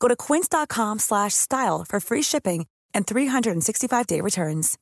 Go to quince.com slash style for free shipping and 365-day returns.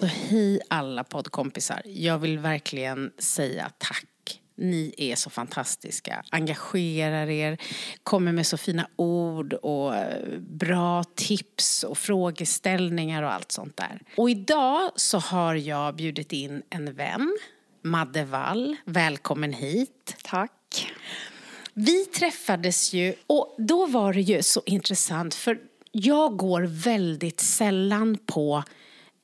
Så hej alla poddkompisar. Jag vill verkligen säga tack. Ni är så fantastiska, engagerar er, kommer med så fina ord och eh, bra tips och frågeställningar och allt sånt där. Och idag så har jag bjudit in en vän, Madde Wall. Välkommen hit. Tack. Vi träffades ju och då var det ju så intressant för jag går väldigt sällan på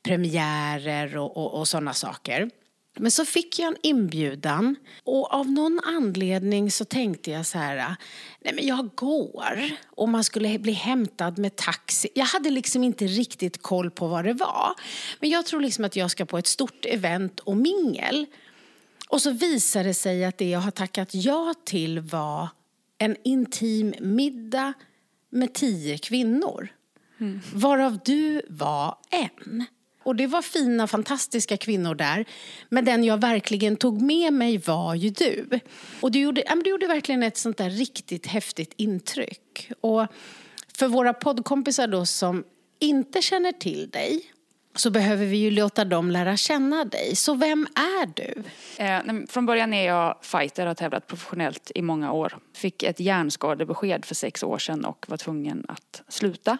premiärer och, och, och sådana saker. Men så fick jag en inbjudan och av någon anledning så tänkte jag så här, nej men jag går. Och man skulle bli hämtad med taxi. Jag hade liksom inte riktigt koll på vad det var. Men jag tror liksom att jag ska på ett stort event och mingel. Och så visade det sig att det jag har tackat ja till var en intim middag med tio kvinnor. Mm. Varav du var en. Och det var fina, fantastiska kvinnor där. Men den jag verkligen tog med mig var ju du. Och du gjorde, du gjorde verkligen ett sånt där riktigt häftigt intryck. Och för våra poddkompisar då som inte känner till dig så behöver vi ju låta dem lära känna dig. Så vem är du? Eh, från början är jag fighter har tävlat professionellt i många år. Fick ett hjärnskadebesked för sex år sedan och var tvungen att sluta.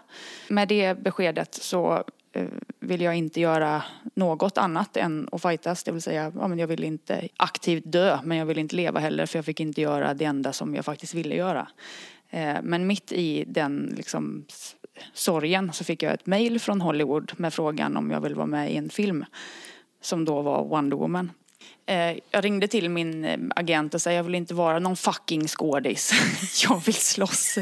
Med det beskedet så Eh, vill jag inte göra något annat än att fightas. Det vill säga, ja, men jag vill inte aktivt dö men jag vill inte leva heller för jag fick inte göra det enda som jag faktiskt ville göra. Eh, men mitt i den liksom, sorgen så fick jag ett mail från Hollywood med frågan om jag vill vara med i en film som då var Wonder Woman. Eh, jag ringde till min eh, agent och sa jag vill inte vara någon fucking skådis. jag vill slåss.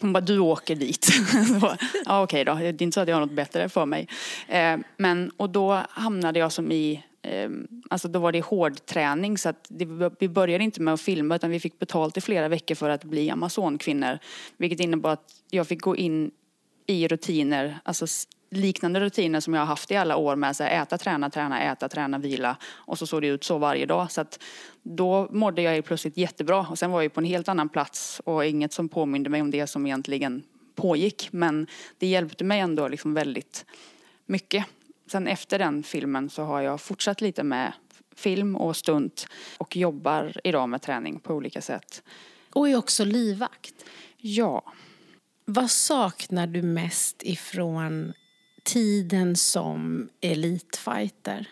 Hon bara, du åker dit. ja okej okay då, det är inte så att jag har något bättre för mig. Eh, men, och då hamnade jag som i ehm, Alltså då var det hård träning så att det, vi började inte med att filma utan vi fick betalt i flera veckor för att bli amazonkvinnor. Vilket innebar att jag fick gå in i rutiner, alltså liknande rutiner som jag har haft i alla år med så här, äta, träna, träna, äta, träna, vila. Och så såg det ut så varje dag. Så att då mådde jag plötsligt jättebra. Och sen var jag på en helt annan plats och inget som påminde mig om det som egentligen pågick. Men det hjälpte mig ändå liksom väldigt mycket. Sen efter den filmen så har jag fortsatt lite med film och stunt och jobbar idag med träning på olika sätt. Och är också livvakt. Ja. Vad saknar du mest ifrån tiden som elitfighter?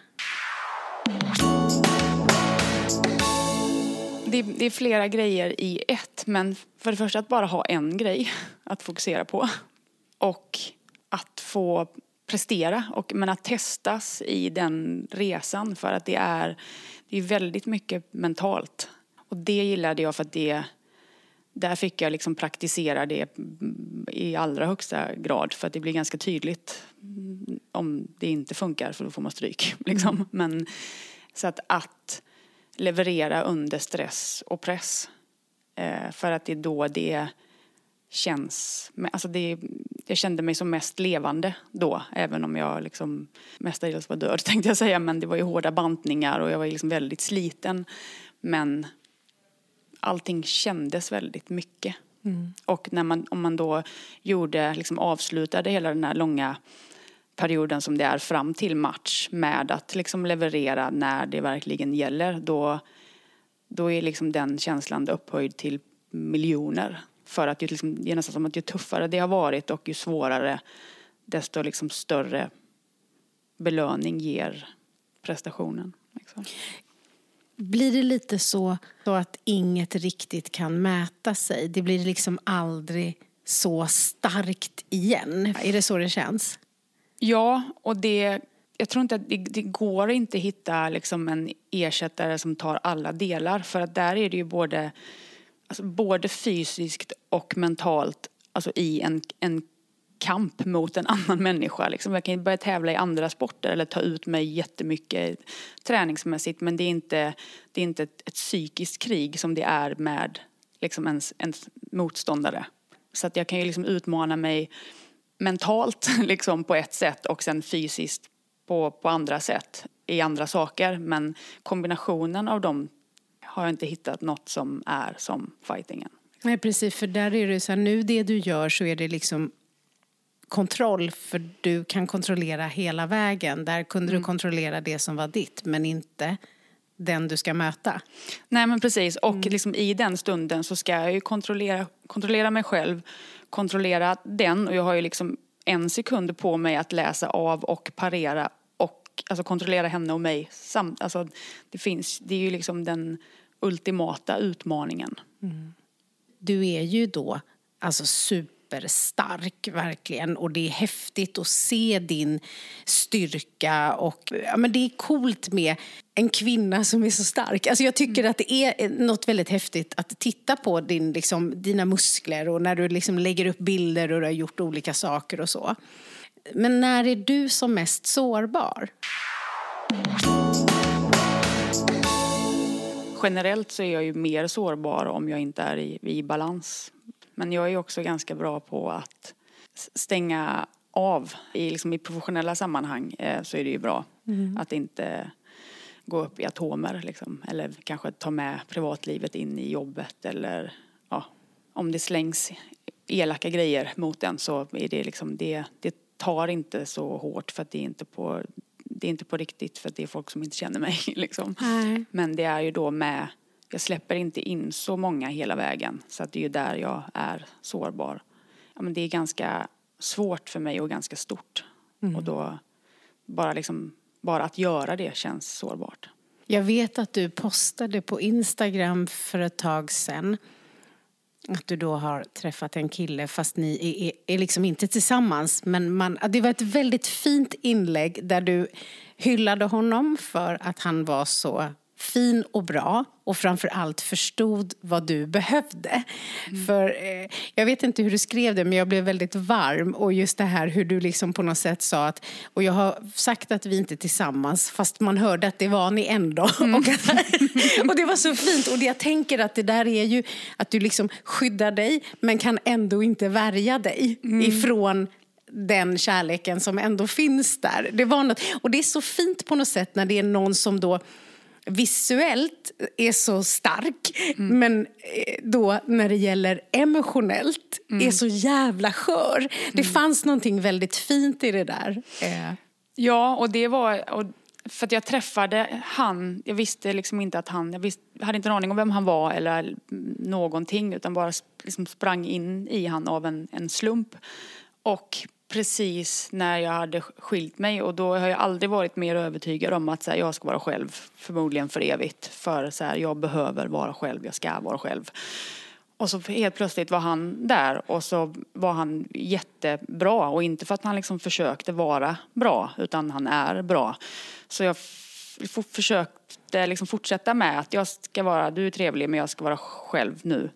Det, det, är flera grejer i ett, men för det första att bara ha en grej att fokusera på. Och att få prestera, och, men att testas i den resan för att det är, det är väldigt mycket mentalt. Och det gillade jag för att det där fick jag liksom praktisera det i allra högsta grad för att det blir ganska tydligt om det inte funkar för då får man stryk. Liksom. Mm. Men, så att, att leverera under stress och press eh, för att det är då det känns, alltså det, jag kände mig som mest levande då, även om jag liksom mestadels var död tänkte jag säga, men det var ju hårda bantningar och jag var liksom väldigt sliten. Men allting kändes väldigt mycket. Mm. Och när man, om man då gjorde, liksom avslutade hela den här långa perioden som det är fram till match med att liksom leverera när det verkligen gäller. Då, då är liksom den känslan upphöjd till miljoner. För att det, liksom, det är nästan som att ju tuffare det har varit och ju svårare desto liksom större belöning ger prestationen. Liksom. Blir det lite så, så att inget riktigt kan mäta sig? Det blir liksom aldrig så starkt igen? Är det så det känns? Ja, och det, jag tror inte att det, det går inte att hitta liksom en ersättare som tar alla delar. För att där är det ju både, alltså både fysiskt och mentalt alltså i en, en kamp mot en annan människa. Liksom. Jag kan börja tävla i andra sporter eller ta ut mig jättemycket träningsmässigt men det är inte, det är inte ett, ett psykiskt krig som det är med liksom ens, ens motståndare. Så att jag kan ju liksom utmana mig mentalt liksom på ett sätt och sen fysiskt på, på andra sätt i andra saker. Men kombinationen av dem har jag inte hittat något som är som fightingen. Nej precis, för där är det så här, nu det du gör så är det liksom kontroll för du kan kontrollera hela vägen. Där kunde mm. du kontrollera det som var ditt men inte den du ska möta. Nej men precis och mm. liksom i den stunden så ska jag ju kontrollera, kontrollera mig själv, kontrollera den och jag har ju liksom en sekund på mig att läsa av och parera och alltså kontrollera henne och mig. Samt, alltså, det, finns, det är ju liksom den ultimata utmaningen. Mm. Du är ju då alltså super superstark verkligen och det är häftigt att se din styrka och ja, men det är coolt med en kvinna som är så stark. Alltså jag tycker att det är något väldigt häftigt att titta på din, liksom, dina muskler och när du liksom lägger upp bilder och du har gjort olika saker och så. Men när är du som mest sårbar? Generellt så är jag ju mer sårbar om jag inte är i, i balans men jag är också ganska bra på att stänga av. I, liksom, i professionella sammanhang eh, så är det ju bra mm. att inte gå upp i atomer liksom. Eller kanske ta med privatlivet in i jobbet eller ja, om det slängs elaka grejer mot en så är det liksom det, det tar inte så hårt för att det är inte på det är inte på riktigt för att det är folk som inte känner mig liksom. Men det är ju då med jag släpper inte in så många hela vägen. Så att det är ju där jag är sårbar. Ja, men det är ganska svårt för mig och ganska stort. Mm. Och då bara, liksom, bara att göra det känns sårbart. Jag vet att du postade på Instagram för ett tag sedan att du då har träffat en kille fast ni är, är, är liksom inte tillsammans. Men man, det var ett väldigt fint inlägg där du hyllade honom för att han var så fin och bra och framför allt förstod vad du behövde. Mm. För eh, Jag vet inte hur du skrev det men jag blev väldigt varm och just det här hur du liksom på något sätt sa att och jag har sagt att vi inte är tillsammans fast man hörde att det var ni ändå. Mm. och, och det var så fint och det jag tänker att det där är ju att du liksom skyddar dig men kan ändå inte värja dig mm. ifrån den kärleken som ändå finns där. Det var något, och det är så fint på något sätt när det är någon som då visuellt är så stark mm. men eh, då när det gäller emotionellt mm. är så jävla skör. Mm. Det fanns någonting väldigt fint i det där. Eh. Ja, och det var... Och för att jag träffade han, jag visste liksom inte att han, jag visste, hade inte en aning om vem han var eller någonting utan bara liksom sprang in i han av en, en slump. Och precis när jag hade skilt mig och då har jag aldrig varit mer övertygad om att så här, jag ska vara själv, förmodligen för evigt. För så här, jag behöver vara själv, jag ska vara själv. Och så helt plötsligt var han där och så var han jättebra och inte för att han liksom försökte vara bra utan han är bra. Så jag försökte liksom fortsätta med att jag ska vara, du är trevlig men jag ska vara själv nu.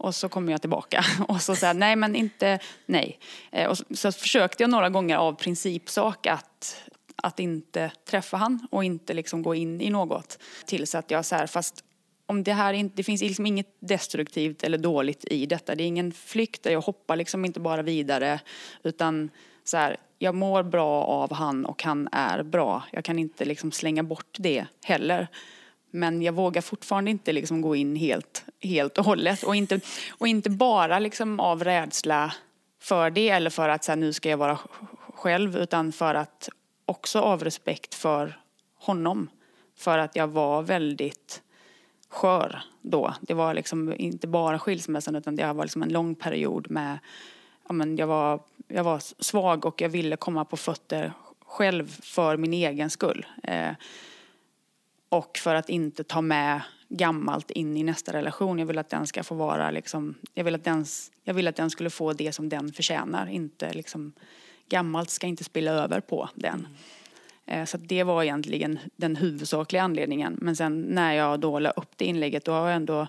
Och så kommer jag tillbaka och så säger nej men inte nej. Eh, och så, så försökte jag några gånger av principsak att, att inte träffa han och inte liksom gå in i något. Tills att jag så här, fast om det här inte, det finns liksom inget destruktivt eller dåligt i detta. Det är ingen flykt, jag hoppar liksom inte bara vidare utan så här, jag mår bra av han och han är bra. Jag kan inte liksom slänga bort det heller. Men jag vågar fortfarande inte liksom gå in helt, helt och hållet. Och inte, och inte bara liksom av rädsla för det eller för att så här, nu ska jag vara själv utan för att också av respekt för honom. För att jag var väldigt skör då. Det var liksom inte bara skilsmässan utan det var liksom en lång period med, ja men jag var, jag var svag och jag ville komma på fötter själv för min egen skull. Eh, och för att inte ta med gammalt in i nästa relation. Jag vill att den ska få vara liksom, jag vill att den, jag vill att den skulle få det som den förtjänar. Inte liksom, gammalt ska inte spilla över på den. Mm. Så det var egentligen den huvudsakliga anledningen. Men sen när jag då la upp det inlägget då har jag ändå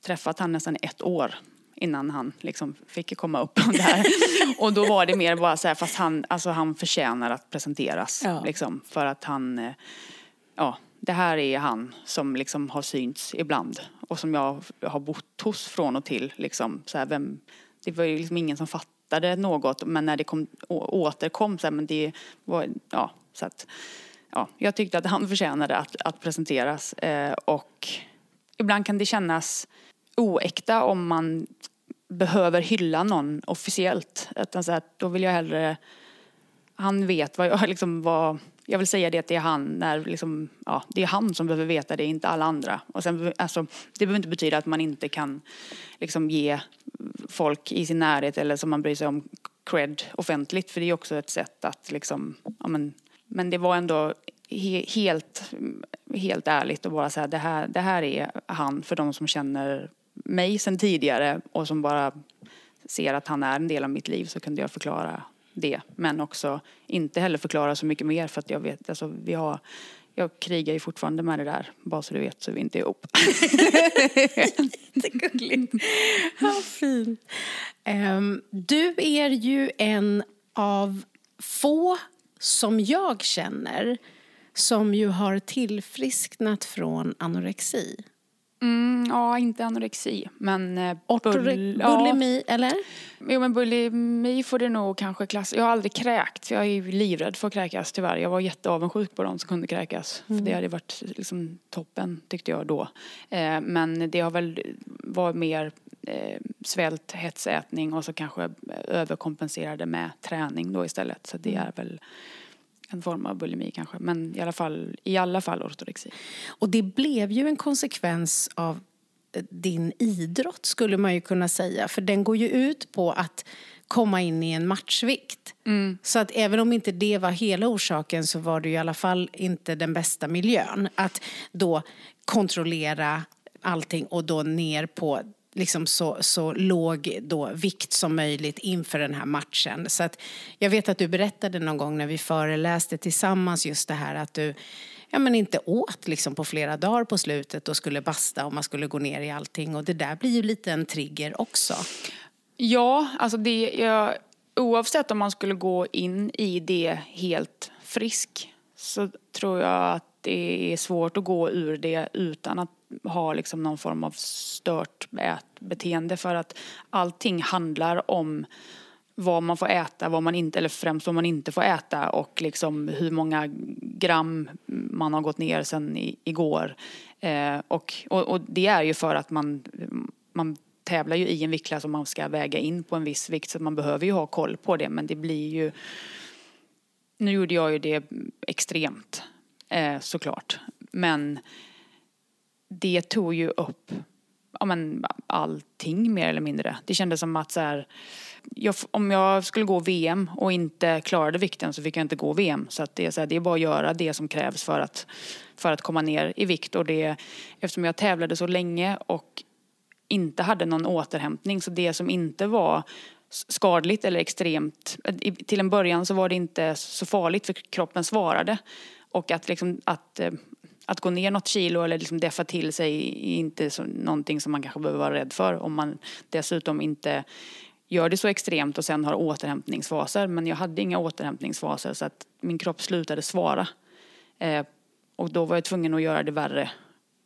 träffat han nästan ett år innan han liksom fick komma upp där. och då var det mer bara så här, fast han, alltså han förtjänar att presenteras. Ja. Liksom, för att han, eh, ja, det här är han som liksom har synts ibland och som jag har bott hos från och till. Liksom, så här, vem, det var ju liksom ingen som fattade något men när det kom, å, återkom så här, men det var, ja, så att, ja, jag tyckte att han förtjänade att, att presenteras eh, och ibland kan det kännas oäkta om man behöver hylla någon officiellt. Utan så här, då vill jag hellre, han vet vad jag liksom var jag vill säga det till han när liksom, ja, det är han som behöver veta det, inte alla andra. Och sen, alltså, det behöver inte betyda att man inte kan liksom, ge folk i sin närhet eller som man bryr sig om cred offentligt, för det är också ett sätt att liksom, ja, men, men det var ändå he, helt, helt ärligt och bara säga det här, det här är han för de som känner mig sen tidigare och som bara ser att han är en del av mitt liv så kunde jag förklara det. Men också inte heller förklara så mycket mer för att jag vet, alltså vi har jag krigar ju fortfarande med det där, bara så du vet så vi inte är ihop. Jättegulligt. Ja, fint. Um, du är ju en av få som jag känner som ju har tillfrisknat från anorexi. Mm, ja, inte anorexi, men... Eh, bulimi, ja. eller? Jo, men bulimi får det nog kanske klassas... Jag har aldrig kräkt, jag är livrädd för att kräkas tyvärr. Jag var jätteavundsjuk på de som kunde kräkas. Mm. För det hade varit liksom toppen, tyckte jag då. Eh, men det har väl varit mer eh, svält, hetsätning och så kanske överkompenserade med träning då istället. Så det mm. är väl en form av bulimi kanske, men i alla fall, i alla fall ortorexi. Och det blev ju en konsekvens av eh, din idrott skulle man ju kunna säga, för den går ju ut på att komma in i en matchvikt. Mm. Så att även om inte det var hela orsaken så var det i alla fall inte den bästa miljön. Att då kontrollera allting och då ner på liksom så, så låg då vikt som möjligt inför den här matchen. Så att jag vet att du berättade någon gång när vi föreläste tillsammans just det här att du ja, men inte åt liksom på flera dagar på slutet och skulle basta och man skulle gå ner i allting. Och det där blir ju lite en trigger också. Ja, alltså det, jag, oavsett om man skulle gå in i det helt frisk så tror jag att det är svårt att gå ur det utan att ha liksom någon form av stört beteende. för att allting handlar om vad man får äta, vad man inte, eller främst vad man inte får äta och liksom hur många gram man har gått ner sen i, igår. Eh, och, och, och, det är ju för att man, man tävlar ju i en viktklass och man ska väga in på en viss vikt så man behöver ju ha koll på det men det blir ju nu gjorde jag ju det extremt eh, såklart men det tog ju upp ja, men, allting mer eller mindre. Det kändes som att så här, jag, om jag skulle gå VM och inte klarade vikten så fick jag inte gå VM. Så, att det, är så här, det är bara att göra det som krävs för att, för att komma ner i vikt. Och det, eftersom jag tävlade så länge och inte hade någon återhämtning så det som inte var skadligt eller extremt. Till en början så var det inte så farligt för kroppen svarade. Och att, liksom, att eh, att gå ner något kilo eller liksom deffa till sig är inte så, någonting som man kanske behöver vara rädd för om man dessutom inte gör det så extremt och sen har återhämtningsfaser. Men jag hade inga återhämtningsfaser så att min kropp slutade svara. Eh, och då var jag tvungen att göra det värre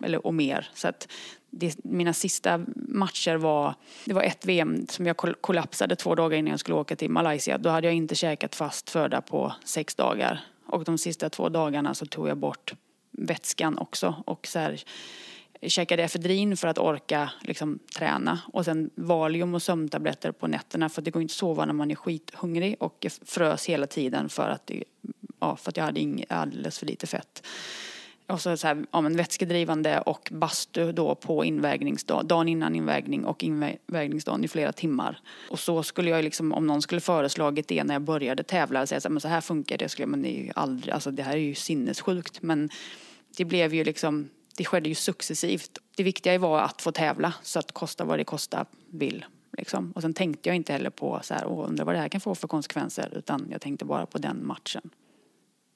eller, och mer. Så att det, mina sista matcher var, det var ett VM som jag kollapsade två dagar innan jag skulle åka till Malaysia. Då hade jag inte käkat fast föda på sex dagar. Och de sista två dagarna så tog jag bort vätskan också. Och så här, käkade efedrin för att orka liksom, träna och sen valium och sömntabletter på nätterna för det går inte att sova när man är skithungrig och frös hela tiden för att, ja, för att jag hade ing, alldeles för lite fett. Och så, så här, ja, men vätskedrivande och bastu då på invägningsdag, dagen innan invägning och invägningsdagen i flera timmar. Och så skulle jag liksom, om någon skulle föreslagit det när jag började tävla, säga så här, men så här funkar det, skulle jag, men det är ju aldrig, alltså det här är ju sinnessjukt. Men det blev ju liksom, det skedde ju successivt. Det viktiga var att få tävla så att kosta vad det kosta vill. Liksom. Och sen tänkte jag inte heller på så här, undrar vad det här kan få för konsekvenser utan jag tänkte bara på den matchen.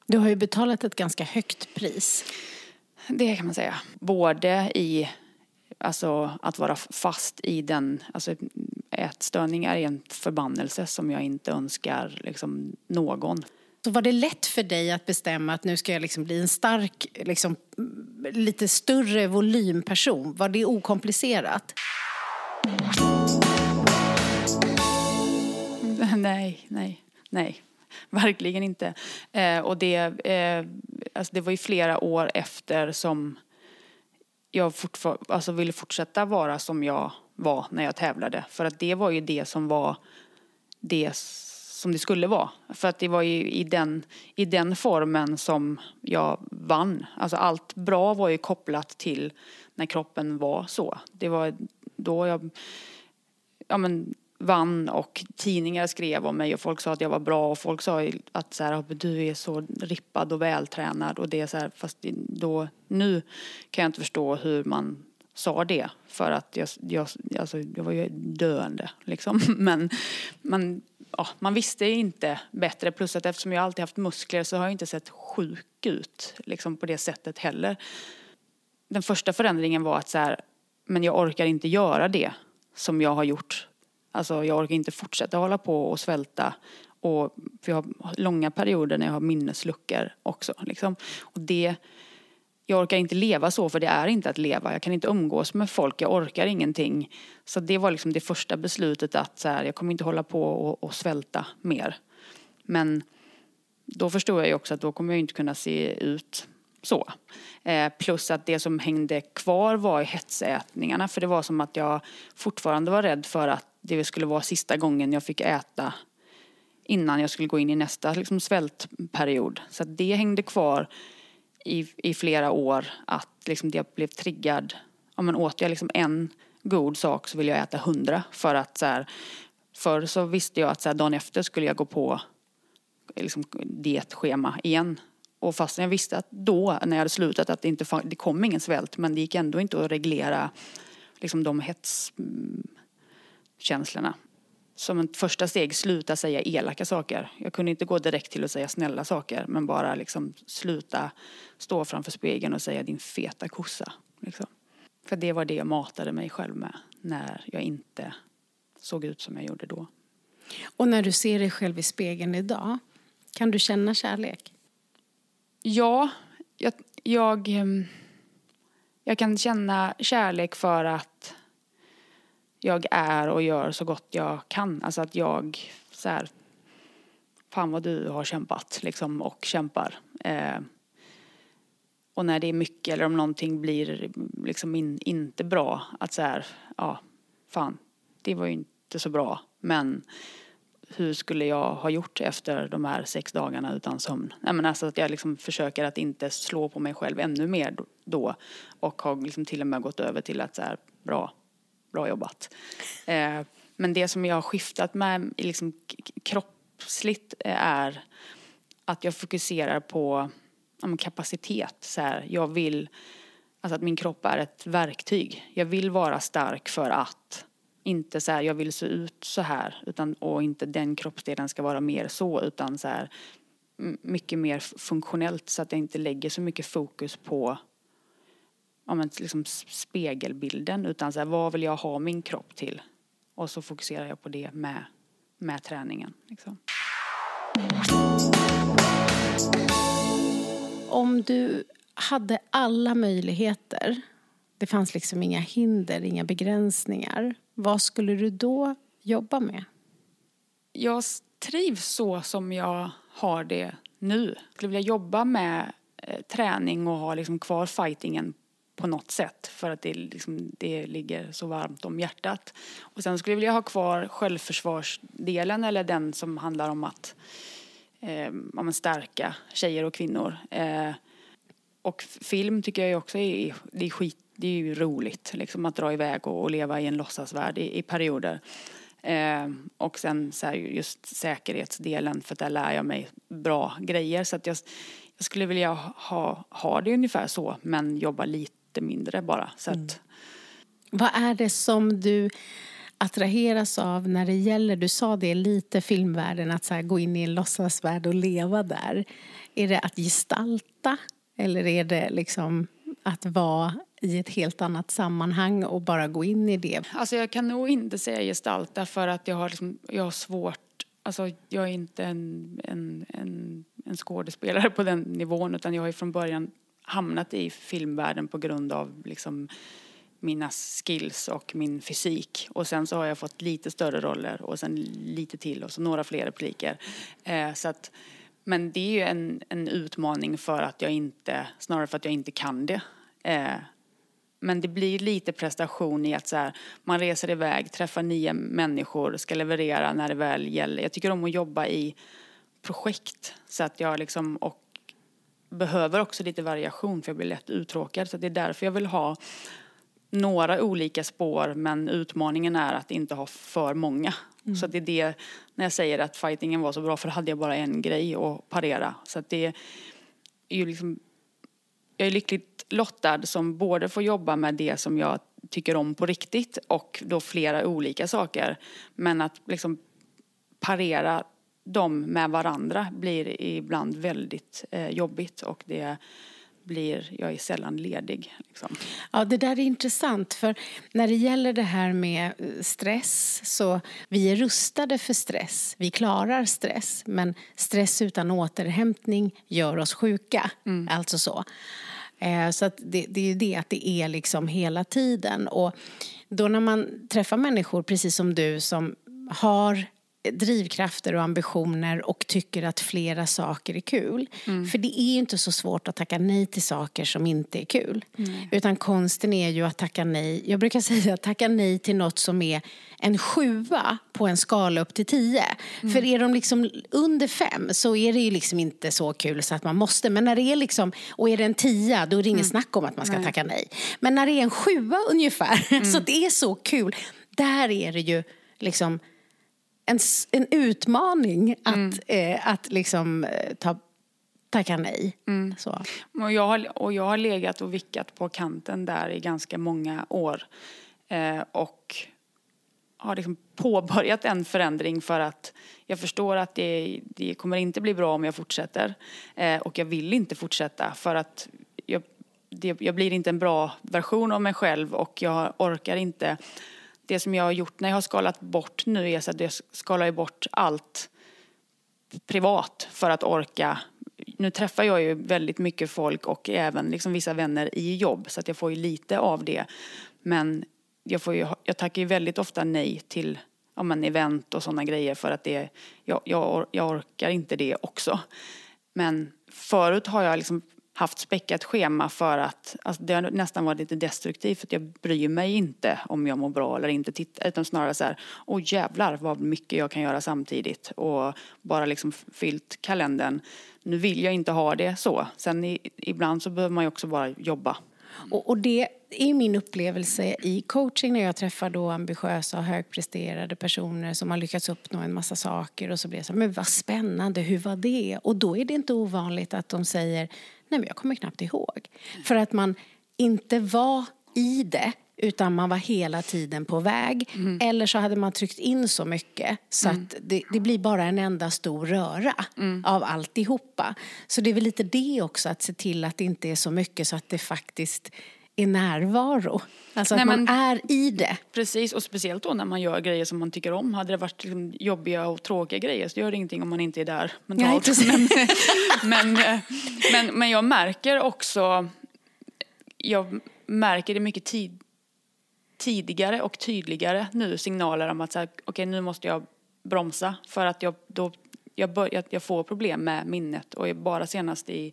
Du har ju betalat ett ganska högt pris. Det kan man säga. Både i alltså, att vara fast i den, alltså ätstörning är en förbannelse som jag inte önskar liksom, någon. Så var det lätt för dig att bestämma att nu ska jag liksom bli en stark, liksom, lite större volymperson? Var det okomplicerat? Nej, nej, nej. Verkligen inte. Eh, och det, eh, alltså det var ju flera år efter som jag alltså ville fortsätta vara som jag var när jag tävlade. För att det var ju det som var det som det skulle vara. För att det var ju i den, i den formen som jag vann. Alltså allt bra var ju kopplat till när kroppen var så. Det var då jag ja men, vann och tidningar skrev om mig och folk sa att jag var bra och folk sa att så här, du är så rippad och vältränad och det är så här, fast då, nu kan jag inte förstå hur man sa det för att jag, jag, alltså, jag var ju döende liksom. Men men ja, man visste inte bättre plus att eftersom jag alltid haft muskler så har jag inte sett sjuk ut liksom på det sättet heller. Den första förändringen var att så här, men jag orkar inte göra det som jag har gjort Alltså jag orkar inte fortsätta hålla på och svälta. Och, för jag har långa perioder när jag har minnesluckor också. Liksom. Och det, jag orkar inte leva så för det är inte att leva. Jag kan inte umgås med folk, jag orkar ingenting. Så det var liksom det första beslutet att så här, jag kommer inte hålla på och, och svälta mer. Men då förstod jag ju också att då kommer jag inte kunna se ut så. Eh, plus att det som hängde kvar var hetsätningarna för det var som att jag fortfarande var rädd för att det skulle vara sista gången jag fick äta innan jag skulle gå in i nästa liksom, svältperiod. Så det hängde kvar i, i flera år att liksom, jag blev triggad. Ja, men åt jag liksom en god sak så vill jag äta hundra för att så här, förr så visste jag att så här, dagen efter skulle jag gå på liksom, dietschema igen. Och fastän jag visste att då, när jag hade slutat, att det inte det kom ingen svält men det gick ändå inte att reglera liksom, de hetskänslorna. Mm, som ett första steg sluta säga elaka saker. Jag kunde inte gå direkt till att säga snälla saker men bara liksom sluta stå framför spegeln och säga din feta kossa. Liksom. För det var det jag matade mig själv med när jag inte såg ut som jag gjorde då. Och när du ser dig själv i spegeln idag, kan du känna kärlek? Ja, jag, jag, ehm, jag kan känna kärlek för att jag är och gör så gott jag kan. Alltså att jag så här, fan vad du har kämpat liksom och kämpar. Eh, och när det är mycket eller om någonting blir liksom in, inte bra att så här, ja, fan, det var ju inte så bra. Men hur skulle jag ha gjort efter de här sex dagarna utan sömn? Nej, men alltså att jag liksom försöker att inte slå på mig själv ännu mer då och har liksom till och med gått över till att så här, bra, bra jobbat. Eh, men det som jag har skiftat med liksom, kroppsligt eh, är att jag fokuserar på ja, kapacitet. Så här, jag vill, alltså att min kropp är ett verktyg. Jag vill vara stark för att inte så här, jag vill se ut så här utan, och inte den kroppsdelen ska vara mer så utan så här mycket mer funktionellt så att jag inte lägger så mycket fokus på ja, men liksom spegelbilden utan så här, vad vill jag ha min kropp till? Och så fokuserar jag på det med, med träningen. Liksom. Om du hade alla möjligheter, det fanns liksom inga hinder, inga begränsningar, vad skulle du då jobba med? Jag trivs så som jag har det nu. Jag skulle vilja jobba med eh, träning och ha liksom kvar fightingen på något sätt för att det, liksom, det ligger så varmt om hjärtat. Och sen skulle jag vilja ha kvar självförsvarsdelen eller den som handlar om att eh, om stärka tjejer och kvinnor. Eh, och film tycker jag också är, det är skit, det är ju roligt liksom att dra iväg och, och leva i en låtsasvärld i, i perioder. Eh, och sen så här, just säkerhetsdelen för att där lär jag mig bra grejer så att jag, jag skulle vilja ha, ha det ungefär så men jobba lite mindre bara. Så att... Mm. Vad är det som du attraheras av när det gäller, du sa det lite, filmvärlden, att så här, gå in i en låtsasvärld och leva där. Är det att gestalta eller är det liksom att vara i ett helt annat sammanhang och bara gå in i det? Alltså jag kan nog inte säga gestalta för att jag har, liksom, jag har svårt Alltså, jag är inte en, en, en, en skådespelare på den nivån utan jag har från början hamnat i filmvärlden på grund av liksom, mina skills och min fysik. Och sen så har jag fått lite större roller och sen lite till och så några fler repliker. Eh, så att, men det är ju en, en utmaning för att jag inte, snarare för att jag inte kan det. Eh, men det blir lite prestation i att så här, man reser iväg, träffar nya människor, ska leverera när det väl gäller. Jag tycker om att jobba i projekt så att jag liksom och behöver också lite variation för jag blir lätt uttråkad. Så det är därför jag vill ha några olika spår men utmaningen är att inte ha för många. Mm. Så det är det, när jag säger att fightingen var så bra för då hade jag bara en grej att parera. Så det är ju liksom, jag är lyckligt lottad som både får jobba med det som jag tycker om på riktigt och då flera olika saker. Men att liksom parera dem med varandra blir ibland väldigt eh, jobbigt och det blir, jag är sällan ledig. Liksom. Ja, det där är intressant för när det gäller det här med eh, stress så vi är rustade för stress, vi klarar stress men stress utan återhämtning gör oss sjuka, mm. alltså så. Eh, så det, det är ju det att det är liksom hela tiden och då när man träffar människor precis som du som har drivkrafter och ambitioner och tycker att flera saker är kul. Mm. För det är ju inte så svårt att tacka nej till saker som inte är kul. Mm. Utan konsten är ju att tacka nej. Jag brukar säga att tacka nej till något som är en sjua på en skala upp till tio. Mm. För är de liksom under fem så är det ju liksom inte så kul så att man måste. Men när det är liksom, och är det en tia då är det inget mm. snack om att man ska nej. tacka nej. Men när det är en sjua ungefär, så att det är så kul, där är det ju liksom en, en utmaning att, mm. eh, att liksom eh, ta, tacka nej. Mm. Så. Och, jag har, och jag har legat och vickat på kanten där i ganska många år. Eh, och har liksom påbörjat en förändring för att jag förstår att det, det kommer inte bli bra om jag fortsätter. Eh, och jag vill inte fortsätta för att jag, det, jag blir inte en bra version av mig själv och jag orkar inte det som jag har gjort när jag har skalat bort nu är så att jag skalar bort allt privat för att orka. Nu träffar jag ju väldigt mycket folk och även liksom vissa vänner i jobb så att jag får ju lite av det. Men jag, får ju, jag tackar ju väldigt ofta nej till ja, men event och sådana grejer för att det, jag, jag, jag orkar inte det också. Men förut har jag liksom haft späckat schema för att alltså det har nästan varit lite destruktivt för att jag bryr mig inte om jag mår bra eller inte tittar utan snarare så här, åh oh, jävlar vad mycket jag kan göra samtidigt och bara liksom fyllt kalendern. Nu vill jag inte ha det så. Sen i, ibland så behöver man ju också bara jobba. Och, och det är min upplevelse i coaching när jag träffar då ambitiösa och högpresterade personer som har lyckats uppnå en massa saker och så blir det så här, men vad spännande, hur var det? Och då är det inte ovanligt att de säger Nej, men jag kommer knappt ihåg. För att man inte var i det utan man var hela tiden på väg. Mm. Eller så hade man tryckt in så mycket så mm. att det, det, blir bara en enda stor röra mm. av alltihopa. Så det är väl lite det också, att se till att det inte är så mycket så att det faktiskt är närvaro. Alltså Nej, att man men, är i det. Precis, och speciellt då när man gör grejer som man tycker om. Hade det varit liksom jobbiga och tråkiga grejer så gör det ingenting om man inte är där mentalt. Nej, men, men, men, men jag märker också, jag märker det mycket tid, tidigare och tydligare nu signaler om att så okej okay, nu måste jag bromsa för att jag då jag, bör, jag, får problem med minnet och bara senast i,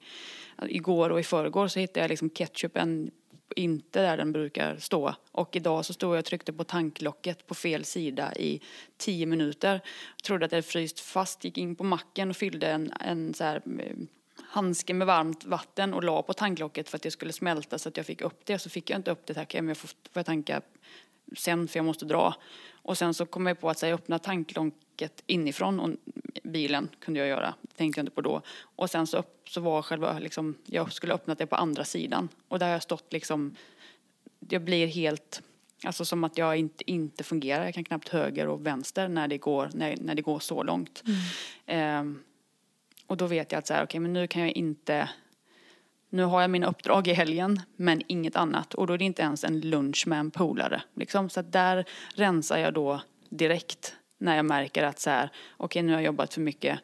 igår och i förrgår så hittade jag liksom ketchupen inte där den brukar stå. Och idag så stod jag och tryckte på tanklocket på fel sida i tio minuter. Jag trodde att det hade fryst fast, gick in på macken och fyllde en, en så här, mm, handske med varmt vatten och la på tanklocket för att det skulle smälta så att jag fick upp det. Så fick jag inte upp det, tack, men jag får, får jag tanka sen för jag måste dra. Och sen så kom jag på att jag öppna tanklocket inifrån och bilen kunde jag göra. Det tänkte jag inte på då. Och sen så, upp, så var själva liksom, jag skulle öppna det på andra sidan. Och där har jag stått liksom, jag blir helt, alltså som att jag inte, inte fungerar. Jag kan knappt höger och vänster när det går, när, när det går så långt. Mm. Eh, och då vet jag att så här, okay, men nu kan jag inte nu har jag mina uppdrag i helgen men inget annat och då är det inte ens en lunch med en polare. Liksom. Så där rensar jag då direkt när jag märker att så här, okej okay, nu har jag jobbat för mycket,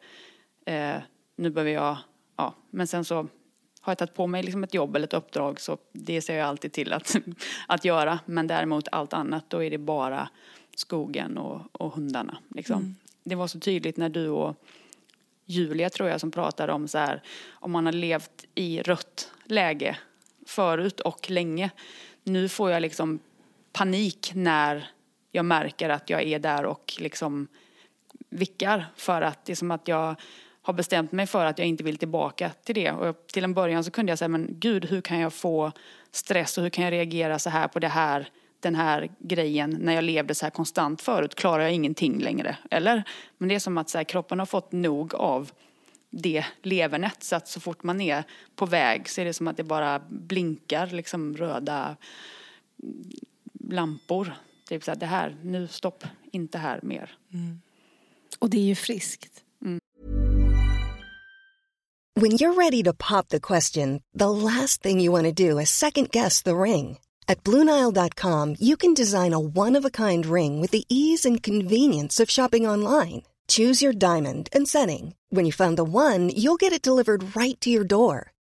eh, nu behöver jag, ja, men sen så har jag tagit på mig liksom ett jobb eller ett uppdrag så det ser jag alltid till att, att göra. Men däremot allt annat då är det bara skogen och, och hundarna. Liksom. Mm. Det var så tydligt när du och Julia tror jag som pratade om så här om man har levt i rött läge förut och länge. Nu får jag liksom panik när jag märker att jag är där och liksom vickar för att det är som att jag har bestämt mig för att jag inte vill tillbaka till det. Och till en början så kunde jag säga, men gud hur kan jag få stress och hur kan jag reagera så här på det här den här grejen när jag levde så här konstant förut klarar jag ingenting längre. Eller? Men det är som att så här, kroppen har fått nog av det levernet så att så fort man är på väg så är det som att det bara blinkar liksom röda lampor. Typ så här, det här, nu stopp, inte här mer. Mm. Och det är ju friskt. Mm. When you're ready to pop the question, the last thing you want to do is second guess the ring. At BlueNile.com you can design a one-of-a-kind ring with the ease and convenience of shopping online. Choose your diamond and setting. When you find the one, you'll get it delivered right to your door.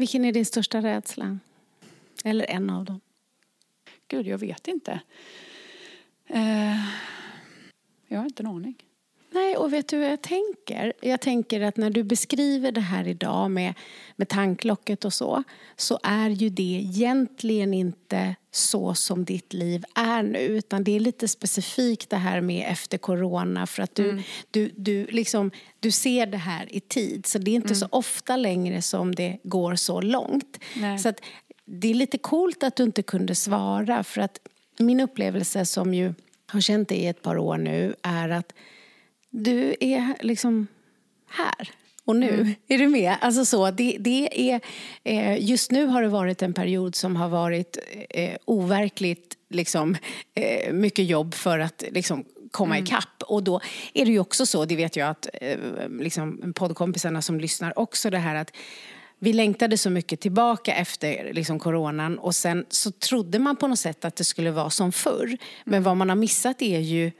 Vilken är din största rädsla? Eller en av dem? Gud, jag vet inte. Eh, jag har inte en aning. Nej, och vet du vad jag tänker? Jag tänker att när du beskriver det här idag med, med tanklocket och så, så är ju det egentligen inte så som ditt liv är nu, utan det är lite specifikt det här med efter corona för att du, mm. du, du, liksom, du ser det här i tid, så det är inte mm. så ofta längre som det går så långt. Nej. Så att, det är lite coolt att du inte kunde svara, för att min upplevelse som ju har känt dig i ett par år nu är att du är liksom här och nu. Mm. Är du med? Alltså så, det, det är, eh, just nu har det varit en period som har varit eh, overkligt liksom, eh, mycket jobb för att liksom, komma mm. ikapp. Och då är det ju också så, det vet jag att eh, liksom, poddkompisarna som lyssnar också, det här att vi längtade så mycket tillbaka efter liksom, coronan och sen så trodde man på något sätt att det skulle vara som förr. Men mm. vad man har missat är ju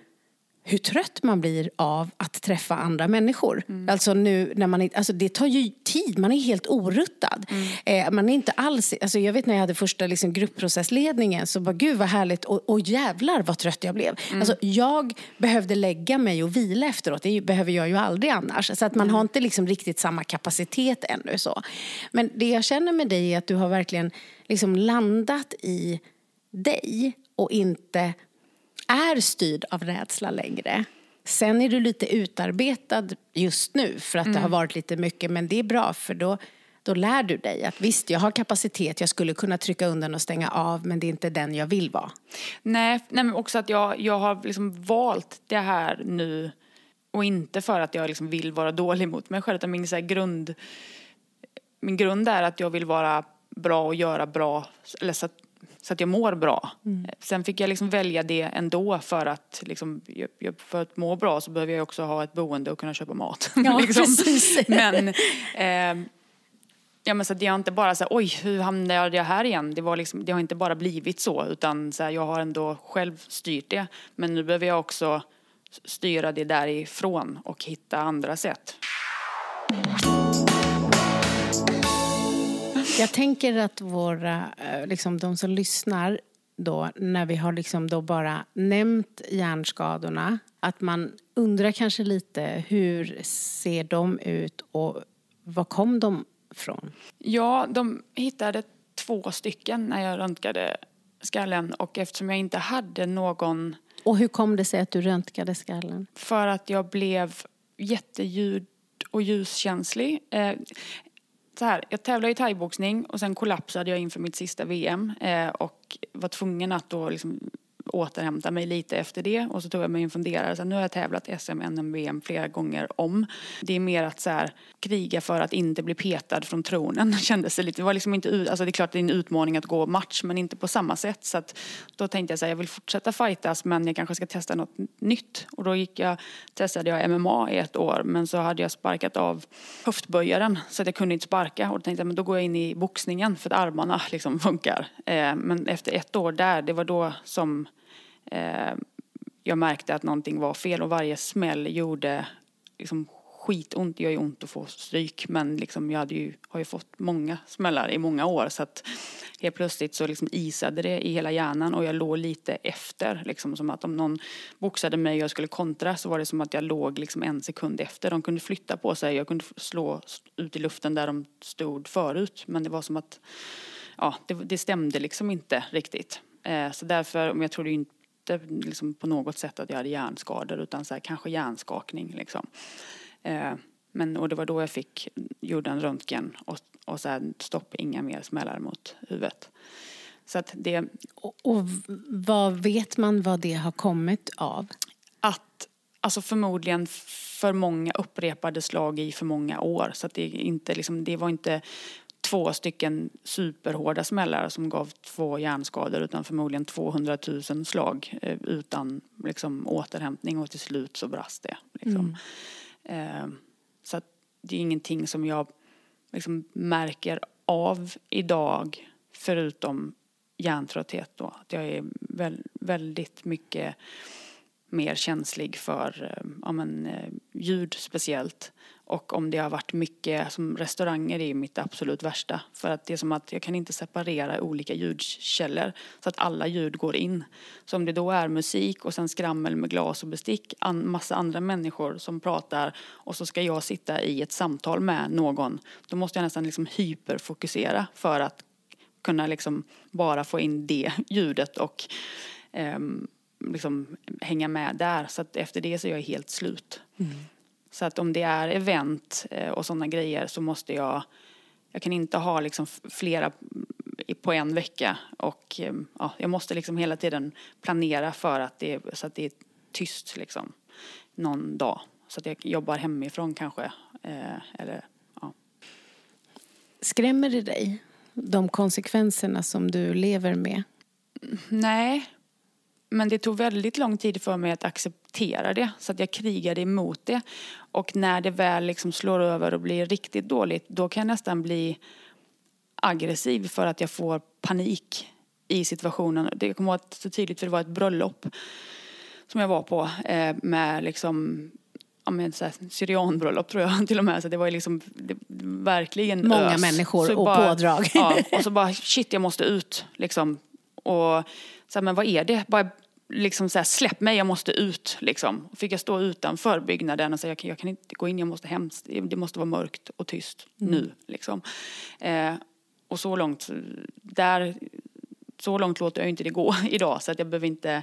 hur trött man blir av att träffa andra människor. Mm. Alltså nu när man, alltså det tar ju tid, man är helt oruttad. Mm. Eh, man är inte alls, alltså jag vet när jag hade första liksom gruppprocessledningen så bara gud vad härligt och, och jävlar vad trött jag blev. Mm. Alltså jag behövde lägga mig och vila efteråt, det behöver jag ju aldrig annars. Så att man mm. har inte liksom riktigt samma kapacitet ännu så. Men det jag känner med dig är att du har verkligen liksom landat i dig och inte är styrd av rädsla längre. Sen är du lite utarbetad just nu för att mm. det har varit lite mycket, men det är bra för då, då lär du dig att visst, jag har kapacitet, jag skulle kunna trycka undan och stänga av, men det är inte den jag vill vara. Nej, nej men också att jag, jag har liksom valt det här nu och inte för att jag liksom vill vara dålig mot mig själv utan min så grund, min grund är att jag vill vara bra och göra bra, eller så att, så att jag mår bra. Mm. Sen fick jag liksom välja det ändå för att, liksom, för att må bra så behöver jag också ha ett boende och kunna köpa mat. Ja, liksom. precis. Men, eh, ja, men så det har inte bara så här, oj hur hamnade jag här igen? Det, var liksom, det har inte bara blivit så utan så här, jag har ändå själv styrt det. Men nu behöver jag också styra det därifrån och hitta andra sätt. Jag tänker att våra, eh, liksom de som lyssnar då, när vi har liksom då bara nämnt hjärnskadorna, att man undrar kanske lite hur ser de ut och var kom de från? Ja, de hittade två stycken när jag röntgade skallen och eftersom jag inte hade någon... Och hur kom det sig att du röntgade skallen? För att jag blev jätteljud och ljuskänslig. Så här, jag tävlade i thaiboxning och sen kollapsade jag inför mitt sista VM eh, och var tvungen att då liksom återhämta mig lite efter det och så tog jag mig en funderare. Så nu har jag tävlat SM, NM, VM flera gånger om. Det är mer att så här, kriga för att inte bli petad från tronen kändes det lite. Det var liksom inte, alltså det är klart det är en utmaning att gå match men inte på samma sätt. Så att då tänkte jag så här, jag vill fortsätta fightas men jag kanske ska testa något nytt. Och då gick jag, testade jag MMA i ett år men så hade jag sparkat av höftböjaren så att jag kunde inte sparka. Och då tänkte jag men då går jag in i boxningen för att armarna liksom funkar. Eh, men efter ett år där, det var då som Eh, jag märkte att någonting var fel och varje smäll gjorde liksom skitont. Det gör ju ont att få stryk men liksom jag hade ju, har ju fått många smällar i många år så att helt plötsligt så liksom isade det i hela hjärnan och jag låg lite efter. Liksom som att om någon boxade mig och jag skulle kontra så var det som att jag låg liksom en sekund efter. De kunde flytta på sig, jag kunde slå ut i luften där de stod förut men det var som att ja, det, det stämde liksom inte riktigt. Eh, så därför, om jag trodde inte inte liksom på något sätt att jag hade hjärnskador utan så här, kanske hjärnskakning. Liksom. Eh, men, och det var då jag fick, gjorde en röntgen och, och så här, stopp, inga mer smällar mot huvudet. Så att det... Och, och vad vet man vad det har kommit av? Att, alltså förmodligen för många upprepade slag i för många år. Så att det, inte, liksom, det var inte två stycken superhårda smällar som gav två hjärnskador utan förmodligen 200 000 slag eh, utan liksom, återhämtning och till slut så brast det. Liksom. Mm. Eh, så det är ingenting som jag liksom, märker av idag förutom hjärntrötthet då. Att jag är väl, väldigt mycket mer känslig för eh, ja, men, eh, ljud speciellt. Och om det har varit mycket, som restauranger är mitt absolut värsta. För att det är som att jag kan inte separera olika ljudkällor så att alla ljud går in. Så om det då är musik och sen skrammel med glas och bestick, an, massa andra människor som pratar och så ska jag sitta i ett samtal med någon. Då måste jag nästan liksom hyperfokusera för att kunna liksom bara få in det ljudet och um, liksom hänga med där. Så att efter det så är jag helt slut. Mm. Så att om det är event eh, och sådana grejer så måste jag, jag kan inte ha liksom flera på en vecka och eh, ja, jag måste liksom hela tiden planera för att det, så att det är tyst liksom någon dag. Så att jag jobbar hemifrån kanske. Eh, eller, ja. Skrämmer det dig, de konsekvenserna som du lever med? Nej, men det tog väldigt lång tid för mig att acceptera det så att jag krigade emot det. Och när det väl liksom slår över och blir riktigt dåligt då kan jag nästan bli aggressiv för att jag får panik i situationen. Det kommer ihåg så tydligt för det var ett bröllop som jag var på eh, med liksom ja, men så här, syrianbröllop tror jag till och med. Så det var liksom det, verkligen Många ös. människor så och bara, pådrag. Ja, och så bara shit jag måste ut liksom. Och så här, men vad är det? Bara liksom så här, släpp mig, jag måste ut liksom. Fick jag stå utanför byggnaden och säga, jag kan, jag kan inte gå in, jag måste hem, det måste vara mörkt och tyst mm. nu liksom. Eh, och så långt, där, så långt låter jag inte det gå idag så att jag behöver inte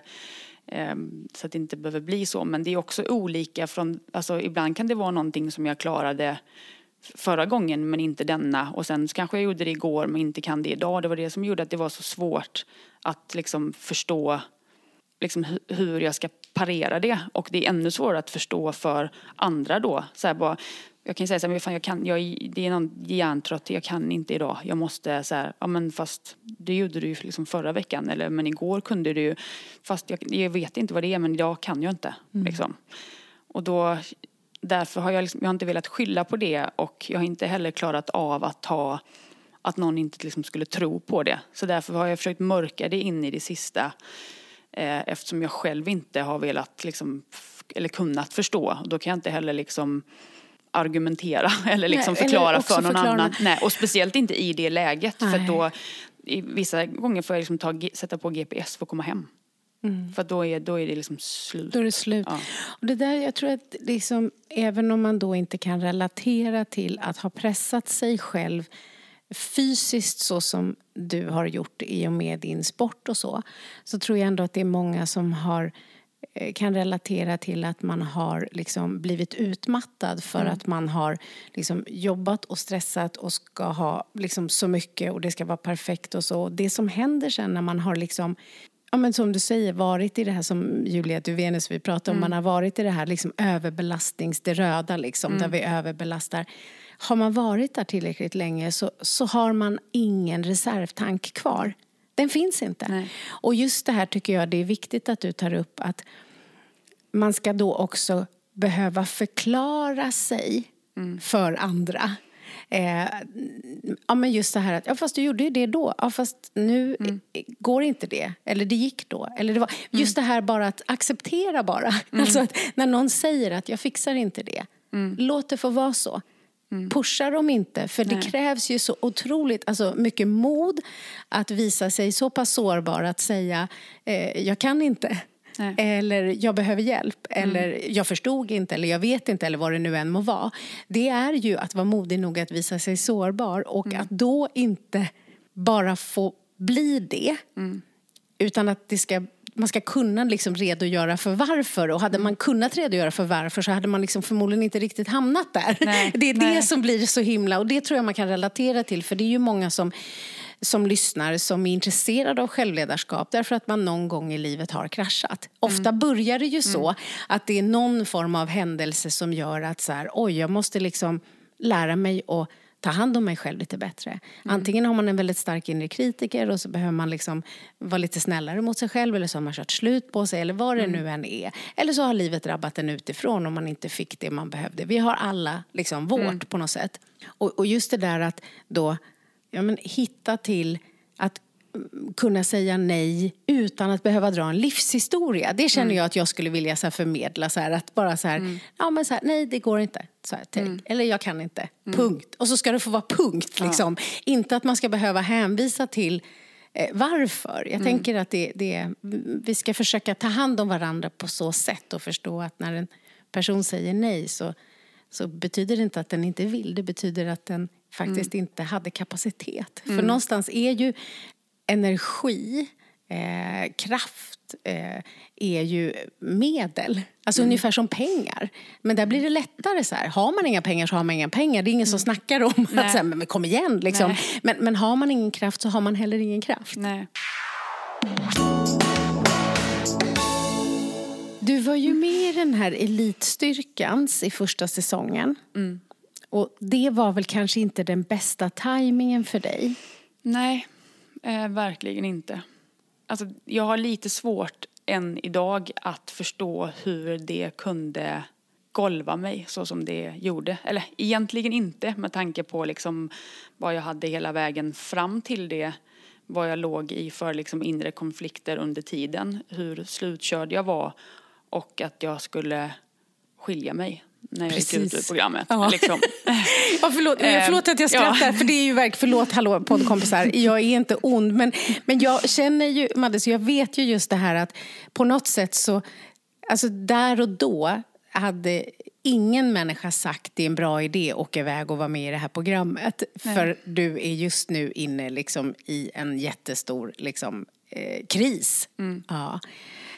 eh, så att det inte behöver bli så. Men det är också olika från, alltså ibland kan det vara någonting som jag klarade förra gången men inte denna och sen kanske jag gjorde det igår men inte kan det idag. Det var det som gjorde att det var så svårt att liksom förstå liksom hu- hur jag ska parera det. Och det är ännu svårare att förstå för andra då. Så bara, jag kan säga så här, men fan, jag kan, jag, det är någon hjärntrött, jag kan inte idag. Jag måste så här, ja men fast det gjorde du ju liksom förra veckan. Eller men igår kunde du ju, fast jag, jag vet inte vad det är men idag kan jag inte. Liksom. Och då, därför har jag, liksom, jag har inte velat skylla på det och jag har inte heller klarat av att ha att någon inte liksom skulle tro på det. Så därför har jag försökt mörka det in i det sista eh, eftersom jag själv inte har velat liksom, eller kunnat förstå. Då kan jag inte heller liksom argumentera eller liksom Nej, eller förklara också för någon förklara- annan. Nej, och speciellt inte i det läget för Nej. då i vissa gånger får jag liksom ta, sätta på GPS för att komma hem. För att då är, då är det liksom slut. Mm. Då är det slut. Ja. Och det där, jag tror att liksom, även om man då inte kan relatera till att ha pressat sig själv fysiskt så som du har gjort i och med din sport och så, så tror jag ändå att det är många som har eh, kan relatera till att man har liksom blivit utmattad för att man har liksom jobbat och stressat och ska ha liksom så mycket och det ska vara perfekt och så. Det som händer sen när man har liksom Ja, men som du säger, varit i det här som Julia Duvenus vi pratade om, man har varit i det här liksom överbelastnings, det röda liksom, där vi överbelastar. Har man varit där tillräckligt länge så, så har man ingen reservtank kvar. Den finns inte. Nej. Och just det här tycker jag det är viktigt att du tar upp att man ska då också behöva förklara sig för andra. Eh, ja, men just det här att, ja fast du gjorde ju det då, ja fast nu eh, går inte det, eller det gick då. Eller det var, just det här bara att acceptera bara. Alltså att när någon säger att jag fixar inte det, låt det få vara så. Pusha dem inte, för det krävs ju så otroligt alltså mycket mod att visa sig så pass sårbar att säga eh, jag kan inte. Nej. Eller jag behöver hjälp, eller jag förstod inte, eller jag vet inte, eller vad det nu än må vara. Det är ju att vara modig nog att visa sig sårbar och att då inte bara få bli det, utan att det ska, man ska kunna liksom redogöra för varför. Och hade man kunnat redogöra för varför så hade man liksom förmodligen inte riktigt hamnat där. Nej, det är det nej. som blir så himla, och det tror jag man kan relatera till, för det är ju många som som lyssnar som är intresserade av självledarskap därför att man någon gång i livet har kraschat. Ofta börjar det ju så att det är någon form av händelse som gör att så här, oj, jag måste liksom lära mig att ta hand om mig själv lite bättre. Antingen har man en väldigt stark inre kritiker och så behöver man liksom vara lite snällare mot sig själv eller så har man kört slut på sig eller vad det nu än är. Eller så har livet drabbat en utifrån och man inte fick det man behövde. Vi har alla liksom vårt på något sätt. Och, och just det där att då ja, men hitta till att mm, kunna säga nej utan att behöva dra en livshistoria. Det känner jag att jag skulle vilja så här, förmedla. Så här, att bara så här, ja men så här, nej det går inte. Så här, tänk. Eller jag kan inte. Punkt. Och så ska det få vara punkt. Liksom. Inte att man ska behöva hänvisa till eh, varför. Jag tänker att det, det, vi ska försöka ta hand om varandra på så sätt och förstå att när en person säger nej så så betyder det inte att den inte vill. Det betyder att den faktiskt inte hade kapacitet. För någonstans är ju energi, eh, kraft, eh, är ju medel. Alltså ungefär som pengar. Men där blir det lättare så här. Har man inga pengar så har man inga pengar. Det är ingen som snackar om att så här, men kom igen liksom. Nej. Men, men har man ingen kraft så har man heller ingen kraft. Nej. Du var ju med i den här elitstyrkans i första säsongen. Och det var väl kanske inte den bästa tajmingen för dig? Nej, eh, verkligen inte. Alltså, jag har lite svårt än idag att förstå hur det kunde golva mig så som det gjorde. Eller egentligen inte med tanke på liksom vad jag hade hela vägen fram till det. Vad jag låg i för liksom inre konflikter under tiden. Hur slutkörd jag var. Och att jag skulle skilja mig när jag gick ut ur Precis. programmet. Ja. Liksom. Ja, förlåt, Eh, förlåt att jag ja. skrattar, för det är ju verkligen, förlåt hallå poddkompisar, jag är inte ond, men, men jag känner ju, Madde, så jag vet ju just det här att på något sätt så, alltså där och då hade ingen människa sagt det är en bra idé att åka iväg och vara med i det här programmet. För du är just nu inne liksom i en jättestor liksom, eh, kris. Ja.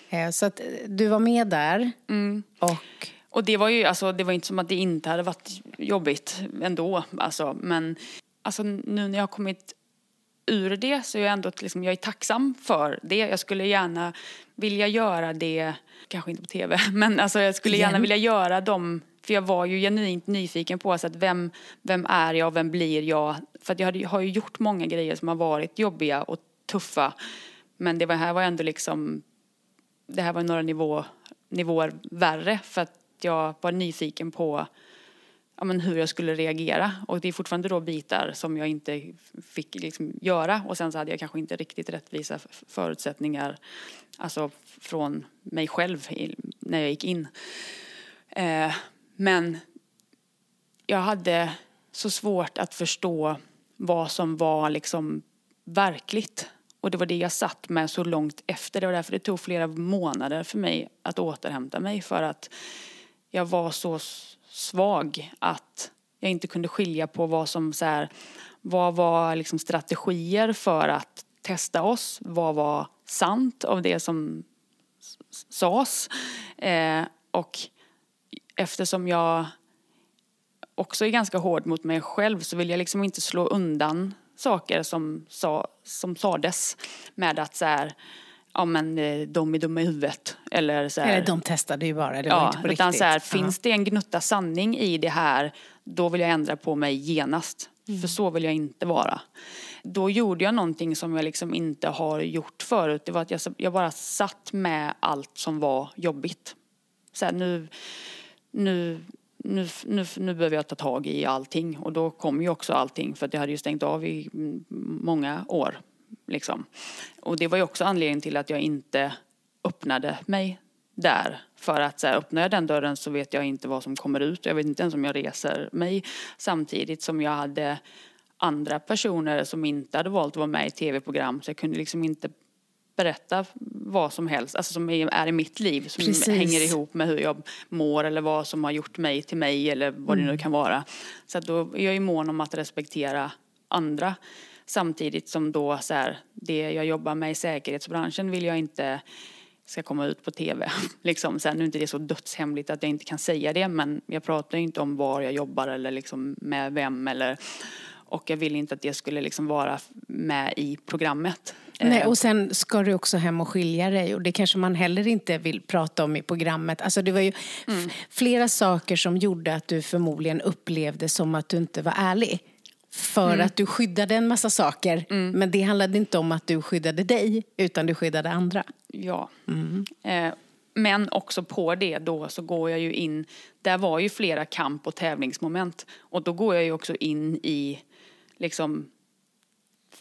Eh, så att du var med där och Och det var ju, alltså det var inte som att det inte hade varit jobbigt ändå, alltså. Men alltså nu när jag har kommit ur det så är jag ändå liksom, jag är tacksam för det. Jag skulle gärna vilja göra det, kanske inte på tv, men alltså jag skulle gärna vilja göra dem för jag var ju genuint nyfiken på så att vem, vem är jag, vem blir jag? För jag hade, har ju gjort många grejer som har varit jobbiga och tuffa. Men det var, här var ändå liksom, det här var några nivå, nivåer värre för att jag var nyfiken på ja, men hur jag skulle reagera. Och det är fortfarande då bitar som jag inte fick liksom göra. Och sen så hade jag kanske inte riktigt rättvisa förutsättningar alltså från mig själv i, när jag gick in. Eh, men jag hade så svårt att förstå vad som var liksom verkligt. Och det var det jag satt med så långt efter. Det var därför det tog flera månader för mig att återhämta mig. För att jag var så svag att jag inte kunde skilja på vad som så här, vad var liksom strategier för att testa oss? Vad var sant av det som sades? Eh, och eftersom jag också är ganska hård mot mig själv så vill jag liksom inte slå undan saker som, sa, som sades med att så här, ja men eh, de är dumma i huvudet eller så här, Eller de testade ju bara, det var ja, inte på utan riktigt. så här, finns det en gnutta sanning i det här då vill jag ändra på mig genast. Mm. För så vill jag inte vara. Då gjorde jag någonting som jag liksom inte har gjort förut. Det var att jag, jag bara satt med allt som var jobbigt. Så här, nu, nu, nu, nu, nu behöver jag ta tag i allting. Och då kom ju också allting för jag hade ju stängt av i många år. Liksom. Och det var ju också anledningen till att jag inte öppnade mig där. För att så här, öppnar jag den dörren så vet jag inte vad som kommer ut. Jag vet inte ens om jag reser mig. Samtidigt som jag hade andra personer som inte hade valt att vara med i tv-program. Så jag kunde liksom inte berätta vad som helst, alltså som är i mitt liv, som Precis. hänger ihop med hur jag mår eller vad som har gjort mig till mig eller vad det nu kan vara. Så att då är jag ju mån om att respektera andra. Samtidigt som då så här, det jag jobbar med i säkerhetsbranschen vill jag inte ska komma ut på tv. Liksom. Sen nu är inte det så dödshemligt att jag inte kan säga det men jag pratar ju inte om var jag jobbar eller liksom med vem eller och jag vill inte att det skulle liksom vara med i programmet. Nej, Eh, och sen ska du också hem och skilja dig och det kanske man heller inte vill prata om i programmet. Alltså det var ju Mm. flera saker som gjorde att du förmodligen upplevde som att du inte var ärlig. För Mm. att du skyddade en massa saker. Men det handlade inte om att du skyddade dig, utan du skyddade andra. Ja. Eh, men också på det då så går jag ju in, där var ju flera kamp och tävlingsmoment. Och då går jag ju också in i liksom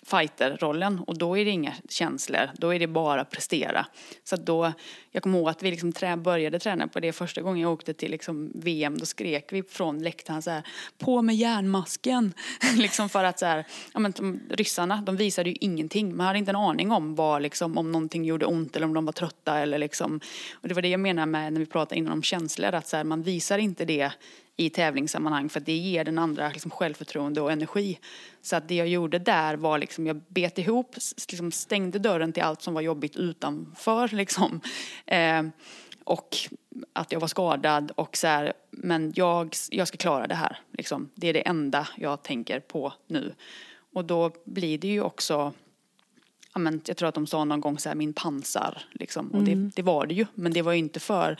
fighterrollen och då är det inga känslor, då är det bara prestera. Så att då, jag kommer ihåg att vi liksom trä, började träna på det första gången jag åkte till liksom VM, då skrek vi från läktaren så här, på med järnmasken! liksom för att så här, ja men de, ryssarna, de visade ju ingenting, man hade inte en aning om vad liksom, om någonting gjorde ont eller om de var trötta eller liksom, och det var det jag menar med när vi pratade innan om känslor, att så här, man visar inte det i tävlingssammanhang för att det ger den andra liksom självförtroende och energi. Så att det jag gjorde där var liksom, jag bet ihop, liksom stängde dörren till allt som var jobbigt utanför liksom. Eh, och att jag var skadad och så här, men jag, jag ska klara det här liksom. Det är det enda jag tänker på nu. Och då blir det ju också ja, men jag tror att de sa någon gång så här, min pansar. Liksom. Och det, det var det ju. Men det var ju inte för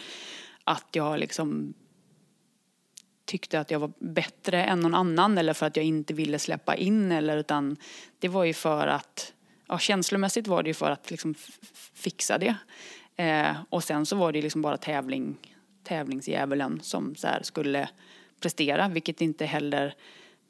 att jag liksom tyckte att jag var bättre än någon annan eller för att jag inte ville släppa in eller utan det var ju för att, ja känslomässigt var det ju för att liksom fixa det. Eh, och sen så var det ju liksom bara tävling, tävlingsdjävulen som så här skulle prestera vilket inte heller,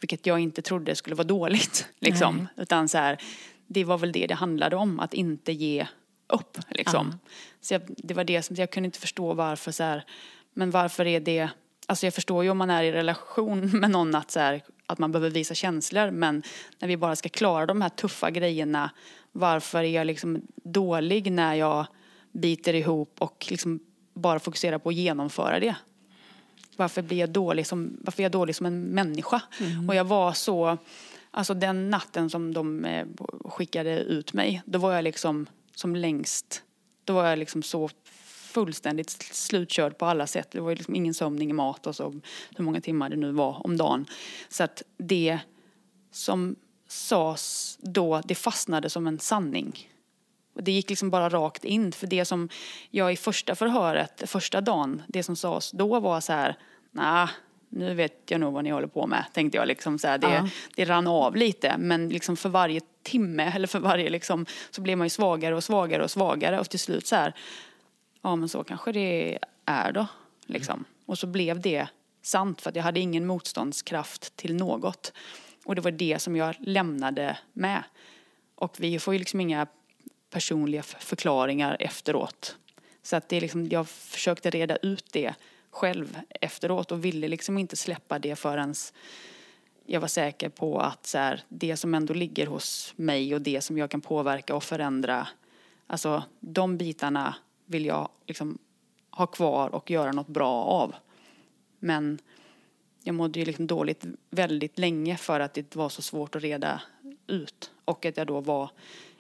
vilket jag inte trodde skulle vara dåligt liksom. Utan så här, det var väl det det handlade om, att inte ge upp liksom. Så jag, det var det som, jag kunde inte förstå varför så här, men varför är det Alltså jag förstår ju om man är i relation med någon att, så här, att man behöver visa känslor men när vi bara ska klara de här tuffa grejerna varför är jag liksom dålig när jag biter ihop och liksom bara fokuserar på att genomföra det? Varför blir jag dålig som, varför är jag dålig som en människa? Och jag var så, alltså den natten som de eh, skickade ut mig, då var jag liksom som längst, då var jag liksom så fullständigt slutkörd på alla sätt. Det var liksom ingen sömn, ingen mat och så hur många timmar det nu var om dagen. Så att det som sades då, det fastnade som en sanning. Det gick liksom bara rakt in. För det som jag i första förhöret, första dagen, det som sades då var så här, nah, nu vet jag nog vad ni håller på med, tänkte jag. Liksom så här, det, Ja. det rann av lite, men liksom för varje timme eller för varje liksom, så blev man ju svagare och svagare och svagare och till slut så här, ja men så kanske det är då. Liksom. Och så blev det sant för att jag hade ingen motståndskraft till något. Och det var det som jag lämnade med. Och vi får ju liksom inga personliga förklaringar efteråt. Så att det är liksom, jag försökte reda ut det själv efteråt och ville liksom inte släppa det förrän jag var säker på att så här, det som ändå ligger hos mig och det som jag kan påverka och förändra, alltså de bitarna vill jag liksom ha kvar och göra något bra av. Men jag mådde ju liksom dåligt väldigt länge för att det var så svårt att reda ut. Och att jag då var,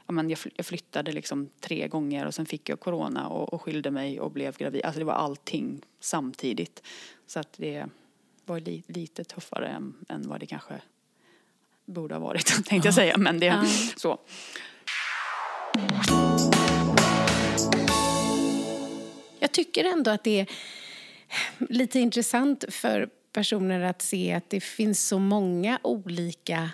ja men jag fly- jag flyttade liksom tre gånger och sen fick jag corona och, och skilde mig och blev gravid. Alltså det var allting samtidigt. Så att det var li, lite tuffare än, än vad det kanske borde ha varit, tänkte jag säga. Men det, så. Tycker ändå att det är lite intressant för personer att se att det finns så många olika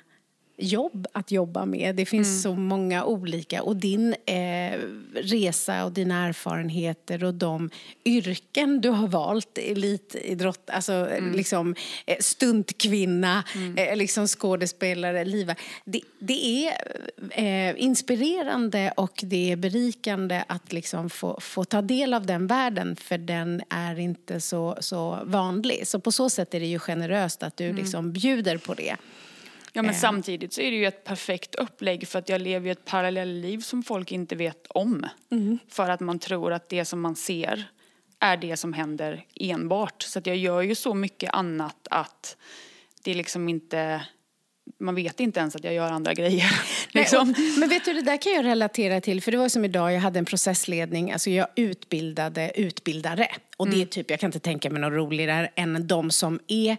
jobb att jobba med. Det finns så många olika. Och din eh, resa och dina erfarenheter och de yrken du har valt, elitidrott, alltså liksom eh, stuntkvinna, eh, liksom skådespelare, liva. Det, det är eh, inspirerande och det är berikande att liksom få, få ta del av den världen för den är inte så, så vanlig. Så på så sätt är det ju generöst att du liksom bjuder på det. Ja men samtidigt så är det ju ett perfekt upplägg för att jag lever ju ett parallellliv som folk inte vet om. För att man tror att det som man ser är det som händer enbart. Så att jag gör ju så mycket annat att det är liksom inte, man vet inte ens att jag gör andra grejer. liksom. Nej, och, men vet du, det där kan jag relatera till. För det var som idag, jag hade en processledning. Alltså jag utbildade utbildare. Och det är typ, jag kan inte tänka mig något roligare än de som är,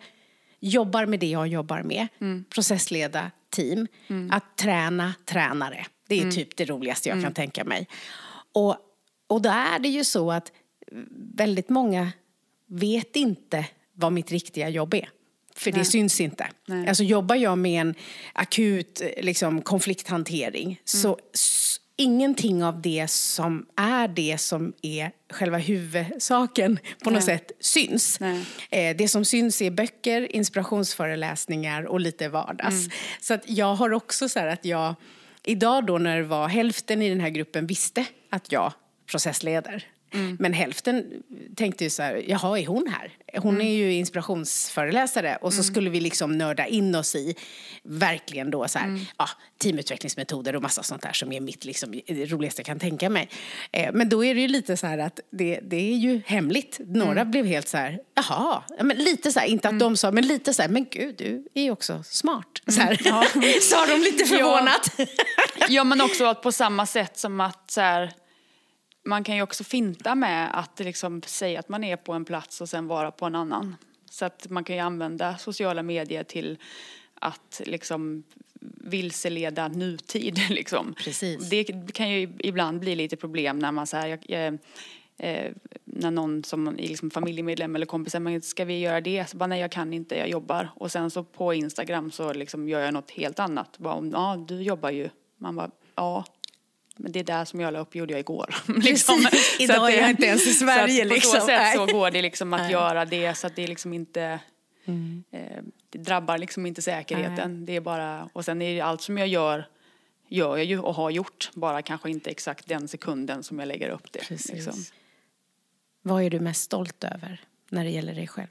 jobbar med det jag jobbar med. Processleda team. Att träna tränare. Det är typ det roligaste jag kan tänka mig. Och, och då är det ju så att väldigt många vet inte vad mitt riktiga jobb är. För det syns inte. Nej. Alltså jobbar jag med en akut liksom, konflikthantering så s- ingenting av det som är det som är själva huvudsaken på något sätt syns. Nej. Eh, det som syns är böcker, inspirationsföreläsningar och lite vardags. Så att jag har också så här att jag, idag då när det var hälften i den här gruppen visste att jag processleder. Men hälften tänkte ju så här, jaha, är hon här? Hon är ju inspirationsföreläsare. Och så skulle vi liksom nörda in oss i verkligen då så här, ja, teamutvecklingsmetoder och massa sånt där som är mitt liksom, det roligaste jag kan tänka mig. Eh, men då är det ju lite så här att det, det är ju hemligt. Några blev helt så här, jaha, ja, men lite så här, inte att de sa, men lite så här, men gud, du är ju också smart. Så här. sa de lite förvånat. Ja men också att på samma sätt som att så här, man kan ju också finta med att liksom säga att man är på en plats och sen vara på en annan. Så att man kan ju använda sociala medier till att liksom vilseleda nutid liksom. Precis. Det kan ju ibland bli lite problem när man så här, jag, jag, eh, när någon som är liksom familjemedlem eller kompis säger, ska vi göra det? Så bara, nej jag kan inte, jag jobbar. Och sen så på Instagram så liksom gör jag något helt annat. Bara, om, ja du jobbar ju. Man bara, ja. Men det där som jag la upp gjorde jag igår. liksom. Så Idag att är jag inte ens i Sverige, så att På liksom. så sätt så går det liksom att Nej. göra det så att det liksom inte eh, det drabbar liksom inte säkerheten. Det är bara, och sen är det allt som jag gör gör jag ju och har gjort. Bara kanske inte exakt den sekunden som jag lägger upp det. Liksom. Vad är du mest stolt över när det gäller dig själv?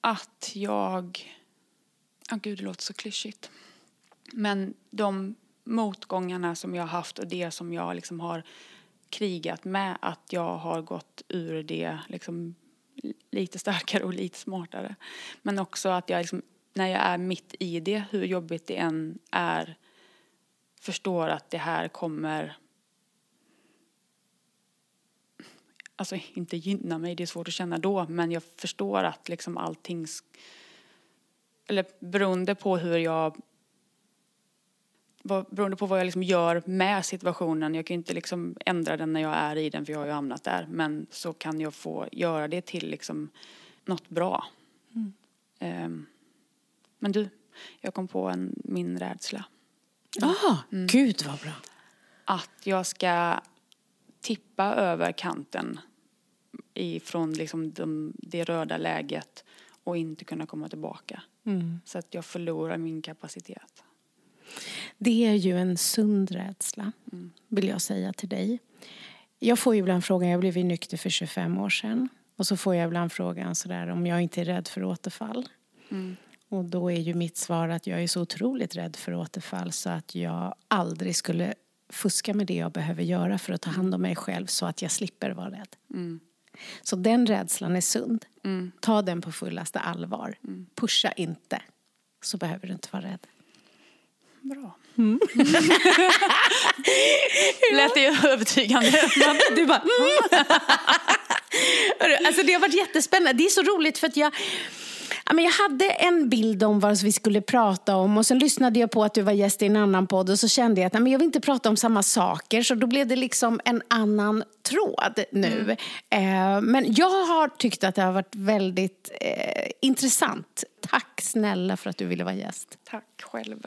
Att jag... Ja, gud, det låter så klyschigt. Men de motgångarna som jag har haft och det som jag liksom har krigat med, att jag har gått ur det liksom lite starkare och lite smartare. Men också att jag liksom, när jag är mitt i det, hur jobbigt det än är, förstår att det här kommer alltså inte gynna mig, det är svårt att känna då, men jag förstår att liksom allting, eller beroende på hur jag vad, beroende på vad jag liksom gör med situationen. Jag kan ju inte liksom ändra den när jag är i den för jag har ju hamnat där. Men så kan jag få göra det till liksom något bra. Mm. Um, men du, jag kom på en, min rädsla. Ah, mm. gud vad bra. Att jag ska tippa över kanten ifrån liksom de, det röda läget och inte kunna komma tillbaka. Mm. Så att jag förlorar min kapacitet. Det är ju en sund rädsla, vill jag säga till dig. Jag får ju ibland frågan, jag blev ju nykter för 25 år sedan. Och så får jag ibland frågan sådär om jag inte är rädd för återfall. Mm. Och då är ju mitt svar att jag är så otroligt rädd för återfall så att jag aldrig skulle fuska med det jag behöver göra för att ta hand om mig själv så att jag slipper vara rädd. Mm. Så den rädslan är sund. Mm. Ta den på fullaste allvar. Mm. Pusha inte, så behöver du inte vara rädd. Bra. Mm. Lät det övertygande? du bara... Mm. alltså det har varit jättespännande. Det är så roligt för att jag jag hade en bild om vad vi skulle prata om och sen lyssnade jag på att du var gäst i en annan podd och så kände jag att jag vill inte prata om samma saker så då blev det liksom en annan tråd nu. Mm. men jag har tyckt att det har varit väldigt eh, intressant. Tack snälla för att du ville vara gäst. Tack själv.